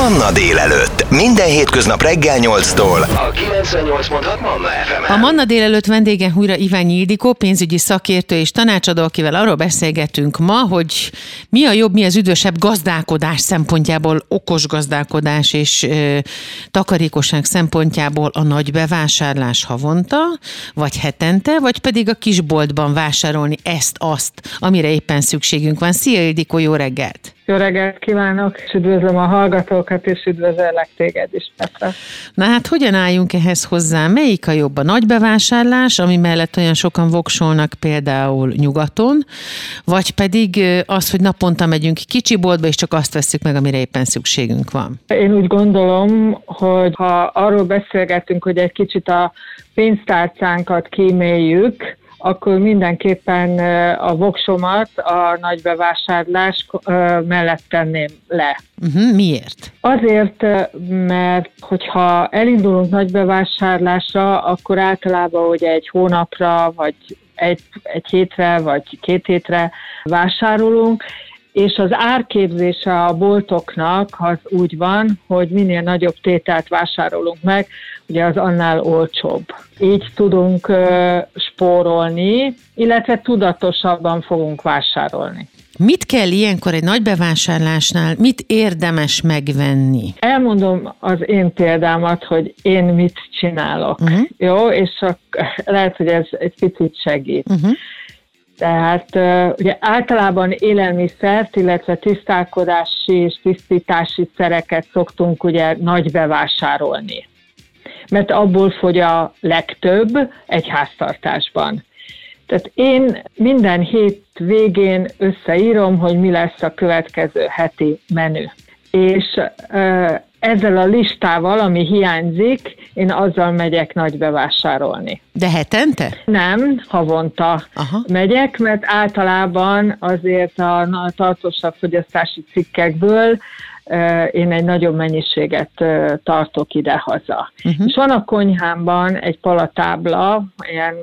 Manna délelőtt. Minden hétköznap reggel 8-tól. A 98.6 Manna fm A Manna délelőtt vendége újra Iványi Ildikó, pénzügyi szakértő és tanácsadó, akivel arról beszélgetünk ma, hogy mi a jobb, mi az üdvösebb gazdálkodás szempontjából, okos gazdálkodás és ö, takarékosság szempontjából a nagy bevásárlás havonta, vagy hetente, vagy pedig a kisboltban vásárolni ezt-azt, amire éppen szükségünk van. Szia Ildikó, jó reggelt! Jó reggelt kívánok, és üdvözlöm a hallgatókat, és üdvözöllek téged is, Petra. Na hát hogyan álljunk ehhez hozzá? Melyik a jobb? A nagy bevásárlás, ami mellett olyan sokan voksolnak például nyugaton, vagy pedig az, hogy naponta megyünk kicsi boltba, és csak azt veszük meg, amire éppen szükségünk van? Én úgy gondolom, hogy ha arról beszélgetünk, hogy egy kicsit a pénztárcánkat kíméljük, akkor mindenképpen a voksomat a nagy bevásárlás mellett tenném le. Uh-huh, miért? Azért, mert hogyha elindulunk nagy bevásárlásra, akkor általában hogy egy hónapra, vagy egy, egy hétre, vagy két hétre vásárolunk, és az árképzése a boltoknak az úgy van, hogy minél nagyobb tételt vásárolunk meg, ugye az annál olcsóbb. Így tudunk uh, spórolni, illetve tudatosabban fogunk vásárolni. Mit kell ilyenkor egy nagy bevásárlásnál, mit érdemes megvenni? Elmondom az én példámat, hogy én mit csinálok. Uh-huh. Jó, és csak lehet, hogy ez egy picit segít. Uh-huh. Tehát ugye általában élelmiszert, illetve tisztálkodási és tisztítási szereket szoktunk ugye nagy bevásárolni. Mert abból fogy a legtöbb egy háztartásban. Tehát én minden hét végén összeírom, hogy mi lesz a következő heti menü. És ezzel a listával, ami hiányzik, én azzal megyek nagy bevásárolni. De hetente? Nem, havonta Aha. megyek, mert általában azért a tartósabb fogyasztási cikkekből én egy nagyobb mennyiséget tartok ide-haza. Uh-huh. És van a konyhámban egy palatábla, ilyen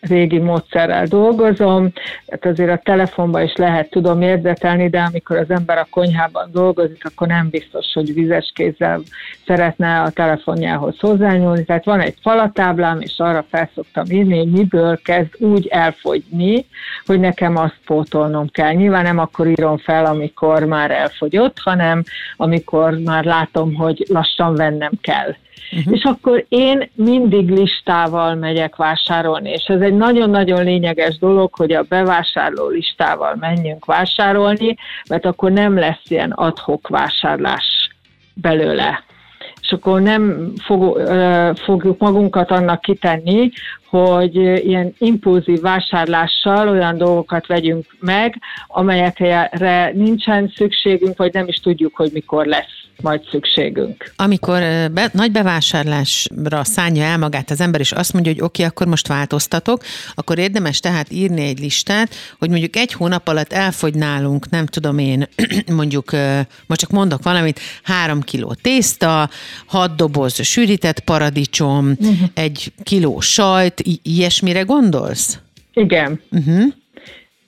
régi módszerrel dolgozom, tehát azért a telefonban is lehet tudom érdetelni, de amikor az ember a konyhában dolgozik, akkor nem biztos, hogy vizes kézzel szeretne a telefonjához hozzányúlni. Tehát van egy falatáblám, és arra felszoktam írni, hogy miből kezd úgy elfogyni, hogy nekem azt pótolnom kell. Nyilván nem akkor írom fel, amikor már elfogyott, hanem amikor már látom, hogy lassan vennem kell. Uh-huh. És akkor én mindig listával megyek vásárolni, és ez egy nagyon-nagyon lényeges dolog, hogy a bevásárló listával menjünk vásárolni, mert akkor nem lesz ilyen adhok vásárlás belőle. És akkor nem fog, fogjuk magunkat annak kitenni, hogy ilyen impulzív vásárlással olyan dolgokat vegyünk meg, amelyekre nincsen szükségünk, vagy nem is tudjuk, hogy mikor lesz majd szükségünk. Amikor be, nagy bevásárlásra szánja el magát az ember, és azt mondja, hogy oké, okay, akkor most változtatok, akkor érdemes tehát írni egy listát, hogy mondjuk egy hónap alatt elfogy nálunk, nem tudom én, mondjuk, most csak mondok valamit, három kiló tészta, hat doboz sűrített paradicsom, uh-huh. egy kiló sajt, i- ilyesmire gondolsz? Igen. Uh-huh.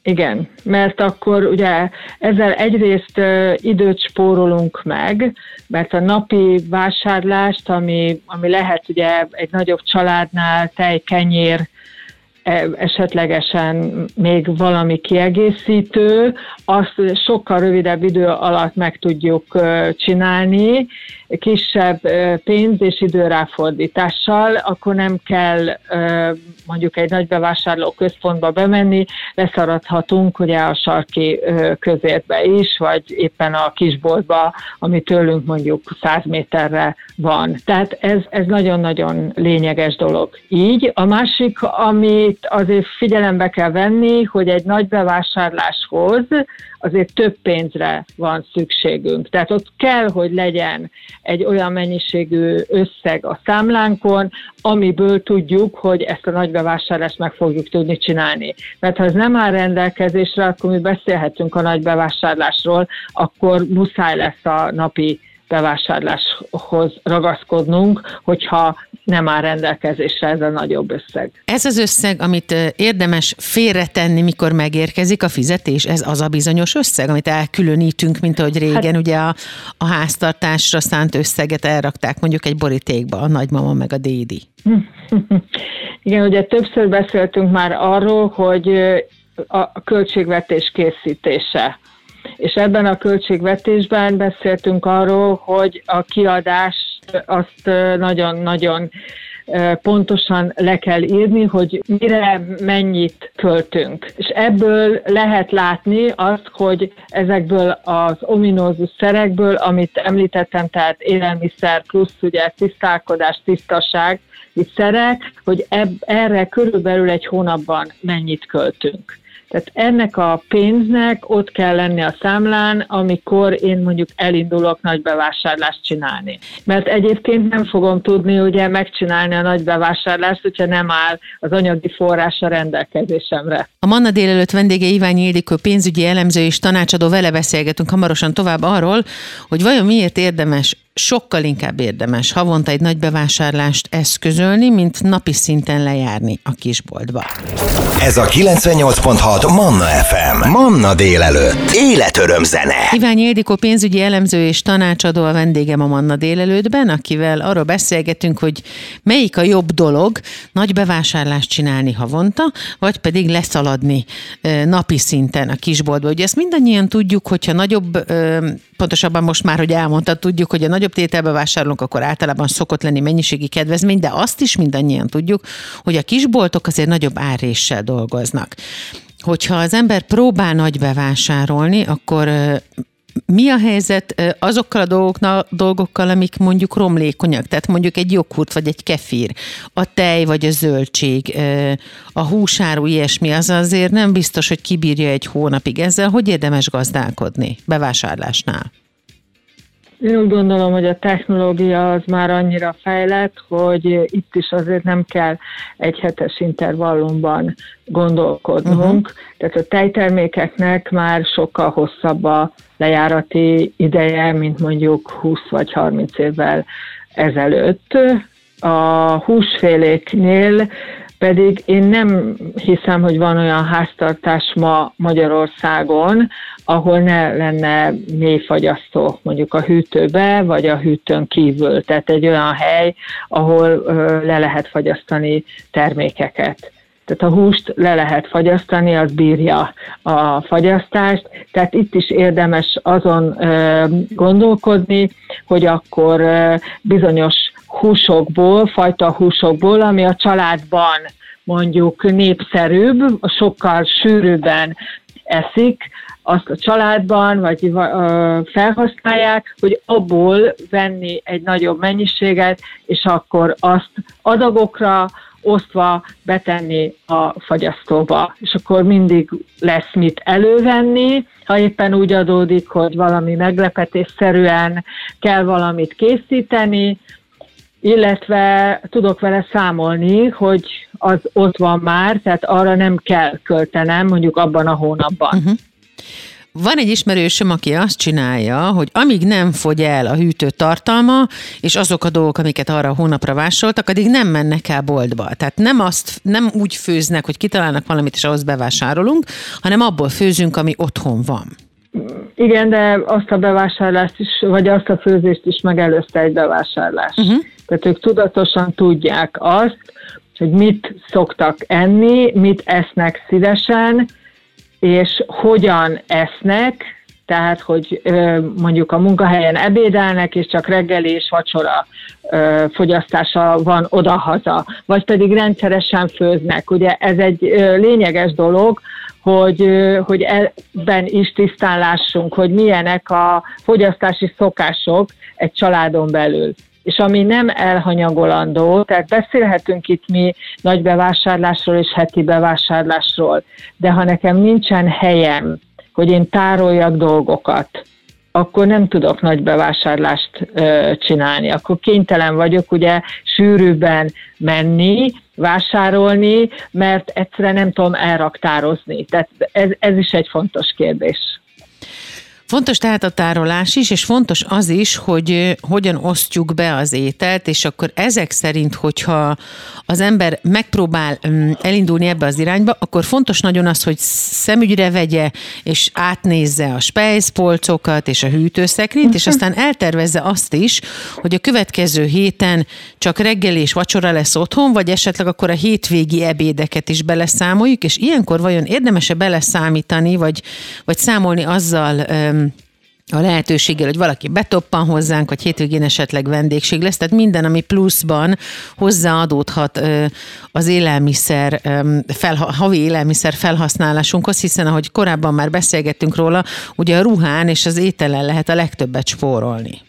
Igen, mert akkor ugye ezzel egyrészt uh, időt spórolunk meg, mert a napi vásárlást, ami, ami lehet ugye egy nagyobb családnál tej, kenyér, e, esetlegesen még valami kiegészítő, azt sokkal rövidebb idő alatt meg tudjuk csinálni, kisebb pénz és időráfordítással, akkor nem kell mondjuk egy nagy bevásárló központba bemenni, leszaradhatunk ugye a sarki közértbe is, vagy éppen a kisboltba, ami tőlünk mondjuk 100 méterre van. Tehát ez, ez nagyon-nagyon lényeges dolog. Így. A másik, amit azért figyelembe kell venni, hogy egy nagy bevásárláshoz azért több pénzre van szükségünk. Tehát ott kell, hogy legyen egy olyan mennyiségű összeg a számlánkon, amiből tudjuk, hogy ezt a nagy bevásárlást meg fogjuk tudni csinálni. Mert ha ez nem áll rendelkezésre, akkor mi beszélhetünk a nagy bevásárlásról, akkor muszáj lesz a napi bevásárláshoz ragaszkodnunk, hogyha nem áll rendelkezésre ez a nagyobb összeg. Ez az összeg, amit érdemes félretenni, mikor megérkezik a fizetés, ez az a bizonyos összeg, amit elkülönítünk, mint ahogy régen hát, ugye a, a háztartásra szánt összeget elrakták mondjuk egy borítékba a nagymama meg a dédi. Igen, ugye többször beszéltünk már arról, hogy a költségvetés készítése. És ebben a költségvetésben beszéltünk arról, hogy a kiadást azt nagyon-nagyon pontosan le kell írni, hogy mire mennyit költünk. És ebből lehet látni azt, hogy ezekből az ominózus szerekből, amit említettem, tehát élelmiszer plusz ugye tisztálkodás, tisztaság, szerek, hogy eb, erre körülbelül egy hónapban mennyit költünk. Tehát ennek a pénznek ott kell lenni a számlán, amikor én mondjuk elindulok nagy bevásárlást csinálni. Mert egyébként nem fogom tudni ugye megcsinálni a nagy bevásárlást, hogyha nem áll az anyagi forrás a rendelkezésemre. A Manna délelőtt vendége Iván Ildikő pénzügyi elemző és tanácsadó, vele beszélgetünk hamarosan tovább arról, hogy vajon miért érdemes sokkal inkább érdemes havonta egy nagy bevásárlást eszközölni, mint napi szinten lejárni a kisboltba. Ez a 98.6 Manna FM. Manna délelőtt. Életöröm zene. Iván Ildikó pénzügyi elemző és tanácsadó a vendégem a Manna délelőttben, akivel arról beszélgetünk, hogy melyik a jobb dolog nagy bevásárlást csinálni havonta, vagy pedig leszaladni napi szinten a kisboltba. Ugye ezt mindannyian tudjuk, hogyha nagyobb, pontosabban most már, hogy elmondta, tudjuk, hogy a nagyobb tételbe vásárolunk, akkor általában szokott lenni mennyiségi kedvezmény, de azt is mindannyian tudjuk, hogy a kisboltok azért nagyobb árréssel dolgoznak. Hogyha az ember próbál nagy bevásárolni, akkor mi a helyzet azokkal a dolgoknal, dolgokkal, amik mondjuk romlékonyak, tehát mondjuk egy joghurt vagy egy kefír, a tej vagy a zöldség, a húsáru, ilyesmi, az azért nem biztos, hogy kibírja egy hónapig. Ezzel hogy érdemes gazdálkodni bevásárlásnál? Én úgy gondolom, hogy a technológia az már annyira fejlett, hogy itt is azért nem kell egy hetes intervallumban gondolkodnunk. Uh-huh. Tehát a tejtermékeknek már sokkal hosszabb a lejárati ideje, mint mondjuk 20 vagy 30 évvel ezelőtt. A húsféléknél pedig én nem hiszem, hogy van olyan háztartás ma Magyarországon, ahol ne lenne mélyfagyasztó mondjuk a hűtőbe, vagy a hűtőn kívül. Tehát egy olyan hely, ahol le lehet fagyasztani termékeket. Tehát a húst le lehet fagyasztani, az bírja a fagyasztást, tehát itt is érdemes azon gondolkodni, hogy akkor bizonyos húsokból, fajta húsokból, ami a családban mondjuk népszerűbb, sokkal sűrűbben eszik, azt a családban, vagy felhasználják, hogy abból venni egy nagyobb mennyiséget, és akkor azt adagokra osztva betenni a fagyasztóba. És akkor mindig lesz mit elővenni, ha éppen úgy adódik, hogy valami meglepetésszerűen kell valamit készíteni, illetve tudok vele számolni, hogy az ott van már, tehát arra nem kell költenem mondjuk abban a hónapban. Uh-huh. Van egy ismerősöm, aki azt csinálja, hogy amíg nem fogy el a hűtő tartalma, és azok a dolgok, amiket arra a hónapra vásároltak, addig nem mennek el boltba. Tehát nem, azt, nem úgy főznek, hogy kitalálnak valamit, és ahhoz bevásárolunk, hanem abból főzünk, ami otthon van. Igen, de azt a bevásárlást is, vagy azt a főzést is megelőzte egy bevásárlás. Uh-huh. Tehát ők tudatosan tudják azt, hogy mit szoktak enni, mit esznek szívesen, és hogyan esznek, tehát hogy mondjuk a munkahelyen ebédelnek, és csak reggeli és vacsora fogyasztása van odahaza, vagy pedig rendszeresen főznek. Ugye ez egy lényeges dolog, hogy, hogy ebben is tisztán lássunk, hogy milyenek a fogyasztási szokások egy családon belül és ami nem elhanyagolandó, tehát beszélhetünk itt mi nagy bevásárlásról és heti bevásárlásról, de ha nekem nincsen helyem, hogy én tároljak dolgokat, akkor nem tudok nagy bevásárlást ö, csinálni. Akkor kénytelen vagyok ugye sűrűbben menni, vásárolni, mert egyszerűen nem tudom elraktározni. Tehát ez, ez is egy fontos kérdés. Fontos tehát a tárolás is, és fontos az is, hogy hogyan osztjuk be az ételt, és akkor ezek szerint, hogyha az ember megpróbál mm, elindulni ebbe az irányba, akkor fontos nagyon az, hogy szemügyre vegye, és átnézze a spejzpolcokat és a hűtőszekrényt, és aztán eltervezze azt is, hogy a következő héten csak reggel és vacsora lesz otthon, vagy esetleg akkor a hétvégi ebédeket is beleszámoljuk, és ilyenkor vajon érdemese beleszámítani, vagy, vagy számolni azzal, a lehetőséggel, hogy valaki betoppan hozzánk, vagy hétvégén esetleg vendégség lesz, tehát minden, ami pluszban hozzáadódhat az élelmiszer, fel, havi élelmiszer felhasználásunkhoz, hiszen ahogy korábban már beszélgettünk róla, ugye a ruhán és az ételen lehet a legtöbbet spórolni.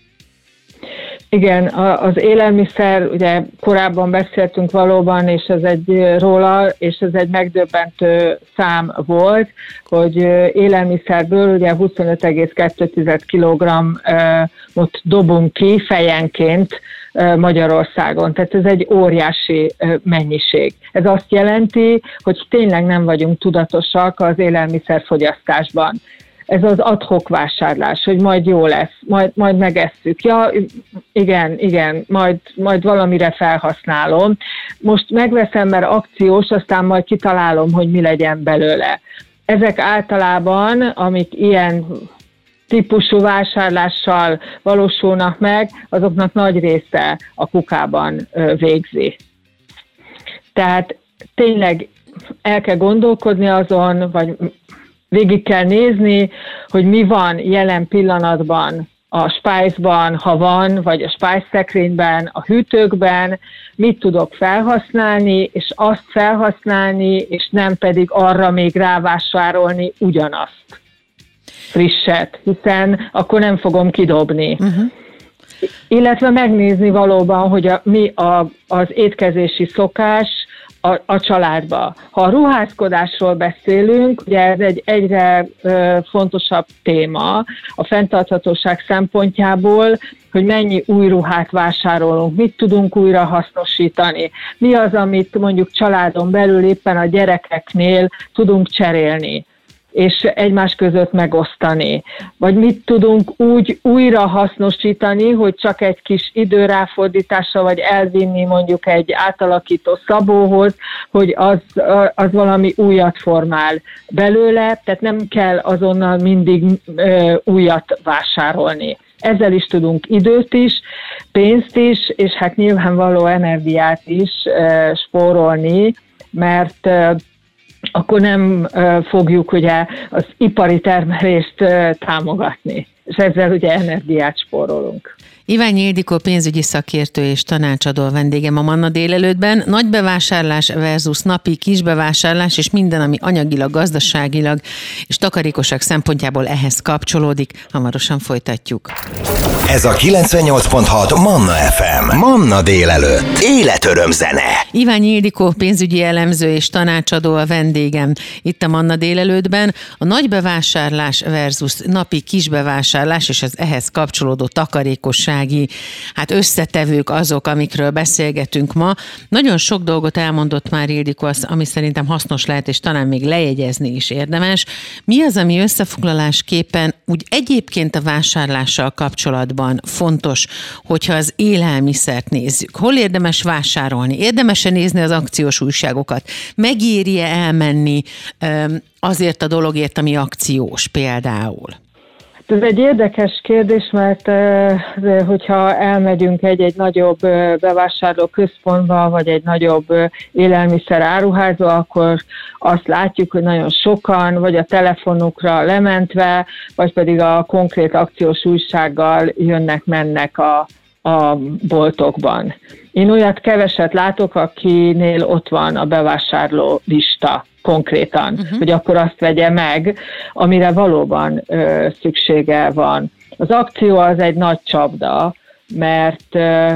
Igen, az élelmiszer, ugye korábban beszéltünk valóban, és ez egy róla, és ez egy megdöbbentő szám volt, hogy élelmiszerből ugye 25,2 kg-ot dobunk ki fejenként Magyarországon. Tehát ez egy óriási mennyiség. Ez azt jelenti, hogy tényleg nem vagyunk tudatosak az élelmiszerfogyasztásban ez az adhok vásárlás, hogy majd jó lesz, majd, majd megesszük. Ja, igen, igen, majd, majd valamire felhasználom. Most megveszem, mert akciós, aztán majd kitalálom, hogy mi legyen belőle. Ezek általában, amik ilyen típusú vásárlással valósulnak meg, azoknak nagy része a kukában végzi. Tehát tényleg el kell gondolkodni azon, vagy végig kell nézni, hogy mi van jelen pillanatban a spájzban, ha van, vagy a spájz szekrényben, a hűtőkben, mit tudok felhasználni, és azt felhasználni, és nem pedig arra még rávásárolni ugyanazt frisset, hiszen akkor nem fogom kidobni. Uh-huh. Illetve megnézni valóban, hogy a, mi a, az étkezési szokás, a, a családba. Ha a ruházkodásról beszélünk, ugye ez egy egyre ö, fontosabb téma a fenntarthatóság szempontjából, hogy mennyi új ruhát vásárolunk, mit tudunk újra hasznosítani, mi az, amit mondjuk családon belül éppen a gyerekeknél tudunk cserélni és egymás között megosztani. Vagy mit tudunk úgy újra hasznosítani, hogy csak egy kis időráfordítása, vagy elvinni mondjuk egy átalakító szabóhoz, hogy az, az valami újat formál belőle, tehát nem kell azonnal mindig ö, újat vásárolni. Ezzel is tudunk időt is, pénzt is, és hát nyilvánvaló energiát is ö, spórolni, mert akkor nem fogjuk ugye az ipari termelést támogatni, és ezzel ugye energiát spórolunk. Iványi Ildikó pénzügyi szakértő és tanácsadó vendégem a Manna délelőttben. Nagy bevásárlás versus napi kisbevásárlás, és minden, ami anyagilag, gazdaságilag és takarékosak szempontjából ehhez kapcsolódik. Hamarosan folytatjuk. Ez a 98.6 Manna FM. Manna délelőtt. Életöröm zene. Iványi Ildikó pénzügyi elemző és tanácsadó a vendégem itt a Manna délelőttben. A nagy bevásárlás versus napi kisbevásárlás és az ehhez kapcsolódó takarékosság gazdasági hát összetevők azok, amikről beszélgetünk ma. Nagyon sok dolgot elmondott már Ildikó, ami szerintem hasznos lehet, és talán még lejegyezni is érdemes. Mi az, ami összefoglalásképpen úgy egyébként a vásárlással kapcsolatban fontos, hogyha az élelmiszert nézzük? Hol érdemes vásárolni? Érdemes-e nézni az akciós újságokat? Megéri-e elmenni azért a dologért, ami akciós például? Ez egy érdekes kérdés, mert hogyha elmegyünk egy-egy nagyobb bevásárló központba, vagy egy nagyobb élelmiszer áruházba, akkor azt látjuk, hogy nagyon sokan, vagy a telefonukra lementve, vagy pedig a konkrét akciós újsággal jönnek-mennek a, a boltokban. Én olyat keveset látok, akinél ott van a bevásárló lista konkrétan, uh-huh. hogy akkor azt vegye meg, amire valóban ö, szüksége van. Az akció az egy nagy csapda, mert ö,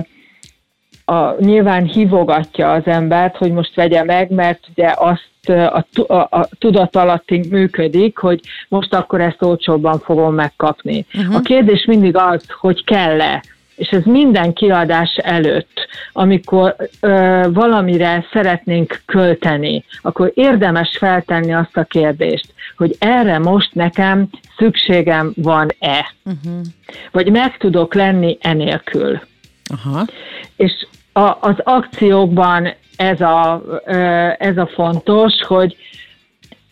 a, nyilván hívogatja az embert, hogy most vegye meg, mert ugye azt a, a, a tudat alattig működik, hogy most akkor ezt olcsóbban fogom megkapni. Uh-huh. A kérdés mindig az, hogy kell-e és ez minden kiadás előtt, amikor ö, valamire szeretnénk költeni, akkor érdemes feltenni azt a kérdést, hogy erre most nekem szükségem van-e, uh-huh. vagy meg tudok lenni enélkül. Aha. És a, az akciókban ez a, ez a fontos, hogy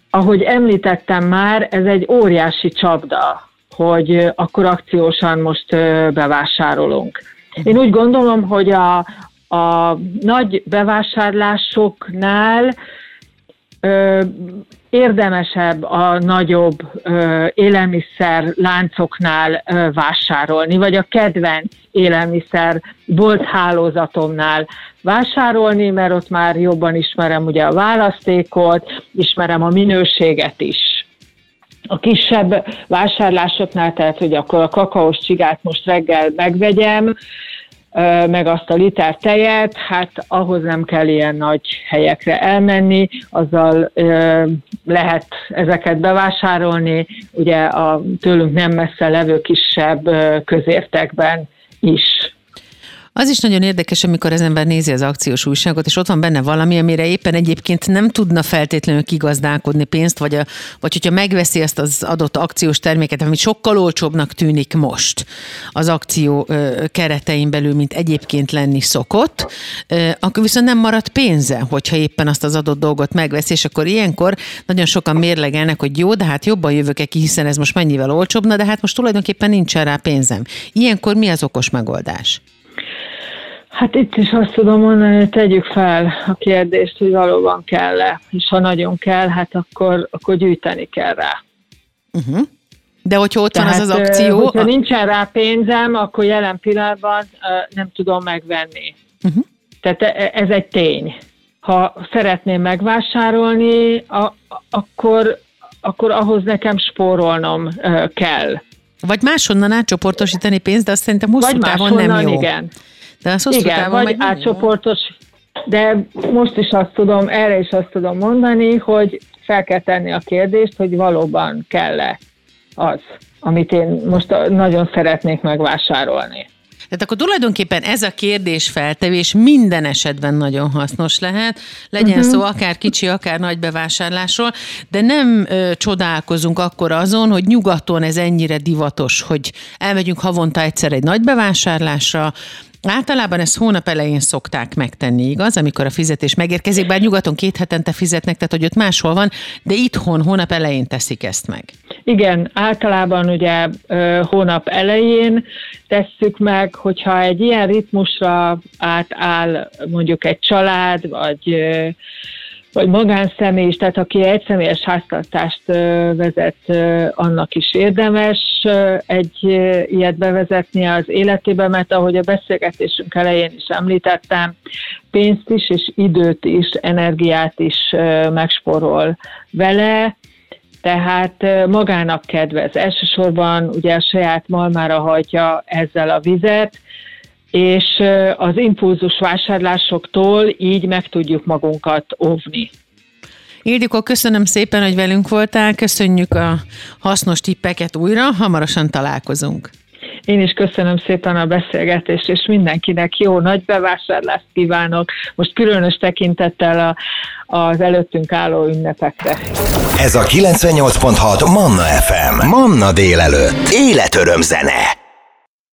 ahogy említettem már, ez egy óriási csapda, hogy akkor akciósan most bevásárolunk. Én úgy gondolom, hogy a, a nagy bevásárlásoknál érdemesebb a nagyobb ö, élelmiszer láncoknál ö, vásárolni, vagy a kedvenc élelmiszer volt hálózatomnál vásárolni, mert ott már jobban ismerem ugye a választékot, ismerem a minőséget is. A kisebb vásárlásoknál, tehát hogy akkor a kakaós csigát most reggel megvegyem, meg azt a liter tejet, hát ahhoz nem kell ilyen nagy helyekre elmenni, azzal lehet ezeket bevásárolni, ugye a tőlünk nem messze levő kisebb közértekben is. Az is nagyon érdekes, amikor az ember nézi az akciós újságot, és ott van benne valami, amire éppen egyébként nem tudna feltétlenül kigazdálkodni pénzt, vagy, a, vagy hogyha megveszi ezt az adott akciós terméket, ami sokkal olcsóbbnak tűnik most az akció keretein belül, mint egyébként lenni szokott, akkor viszont nem marad pénze, hogyha éppen azt az adott dolgot megveszi, és akkor ilyenkor nagyon sokan mérlegelnek, hogy jó, de hát jobban jövök-e ki, hiszen ez most mennyivel olcsóbbna, de hát most tulajdonképpen nincsen rá pénzem. Ilyenkor mi az okos megoldás? Hát itt is azt tudom mondani, hogy tegyük fel a kérdést, hogy valóban kell-e, és ha nagyon kell, hát akkor, akkor gyűjteni kell rá. Uh-huh. De hogyha ott Tehát, van az az akció... Hogyha a... nincsen rá pénzem, akkor jelen pillanatban nem tudom megvenni. Uh-huh. Tehát e, e, ez egy tény. Ha szeretném megvásárolni, a, akkor, akkor ahhoz nekem spórolnom kell. Vagy máshonnan átcsoportosítani pénzt, de azt szerintem hosszú távon nem jó. igen. De az Igen, vagy átcsoportos, de most is azt tudom, erre is azt tudom mondani, hogy fel kell tenni a kérdést, hogy valóban kell-e az, amit én most nagyon szeretnék megvásárolni. Tehát akkor tulajdonképpen ez a kérdés feltevés minden esetben nagyon hasznos lehet, legyen uh-huh. szó akár kicsi, akár nagy bevásárlásról, de nem ö, csodálkozunk akkor azon, hogy nyugaton ez ennyire divatos, hogy elmegyünk havonta egyszer egy nagy bevásárlásra, Általában ezt hónap elején szokták megtenni, igaz? Amikor a fizetés megérkezik, bár nyugaton két hetente fizetnek, tehát hogy ott máshol van, de itthon hónap elején teszik ezt meg. Igen, általában ugye hónap elején tesszük meg, hogyha egy ilyen ritmusra átáll mondjuk egy család, vagy vagy magánszemély is, tehát aki egyszemélyes háztartást vezet, annak is érdemes egy ilyet bevezetni az életébe, mert ahogy a beszélgetésünk elején is említettem, pénzt is és időt is, energiát is megsporol vele, tehát magának kedvez. Elsősorban ugye a saját malmára hagyja ezzel a vizet, és az impulzus vásárlásoktól így meg tudjuk magunkat óvni. Ildikó, köszönöm szépen, hogy velünk voltál, köszönjük a hasznos tippeket újra, hamarosan találkozunk. Én is köszönöm szépen a beszélgetést, és mindenkinek jó nagy bevásárlást kívánok, most különös tekintettel a, az előttünk álló ünnepekre. Ez a 98.6 Manna FM. Manna délelőtt. Életöröm zene.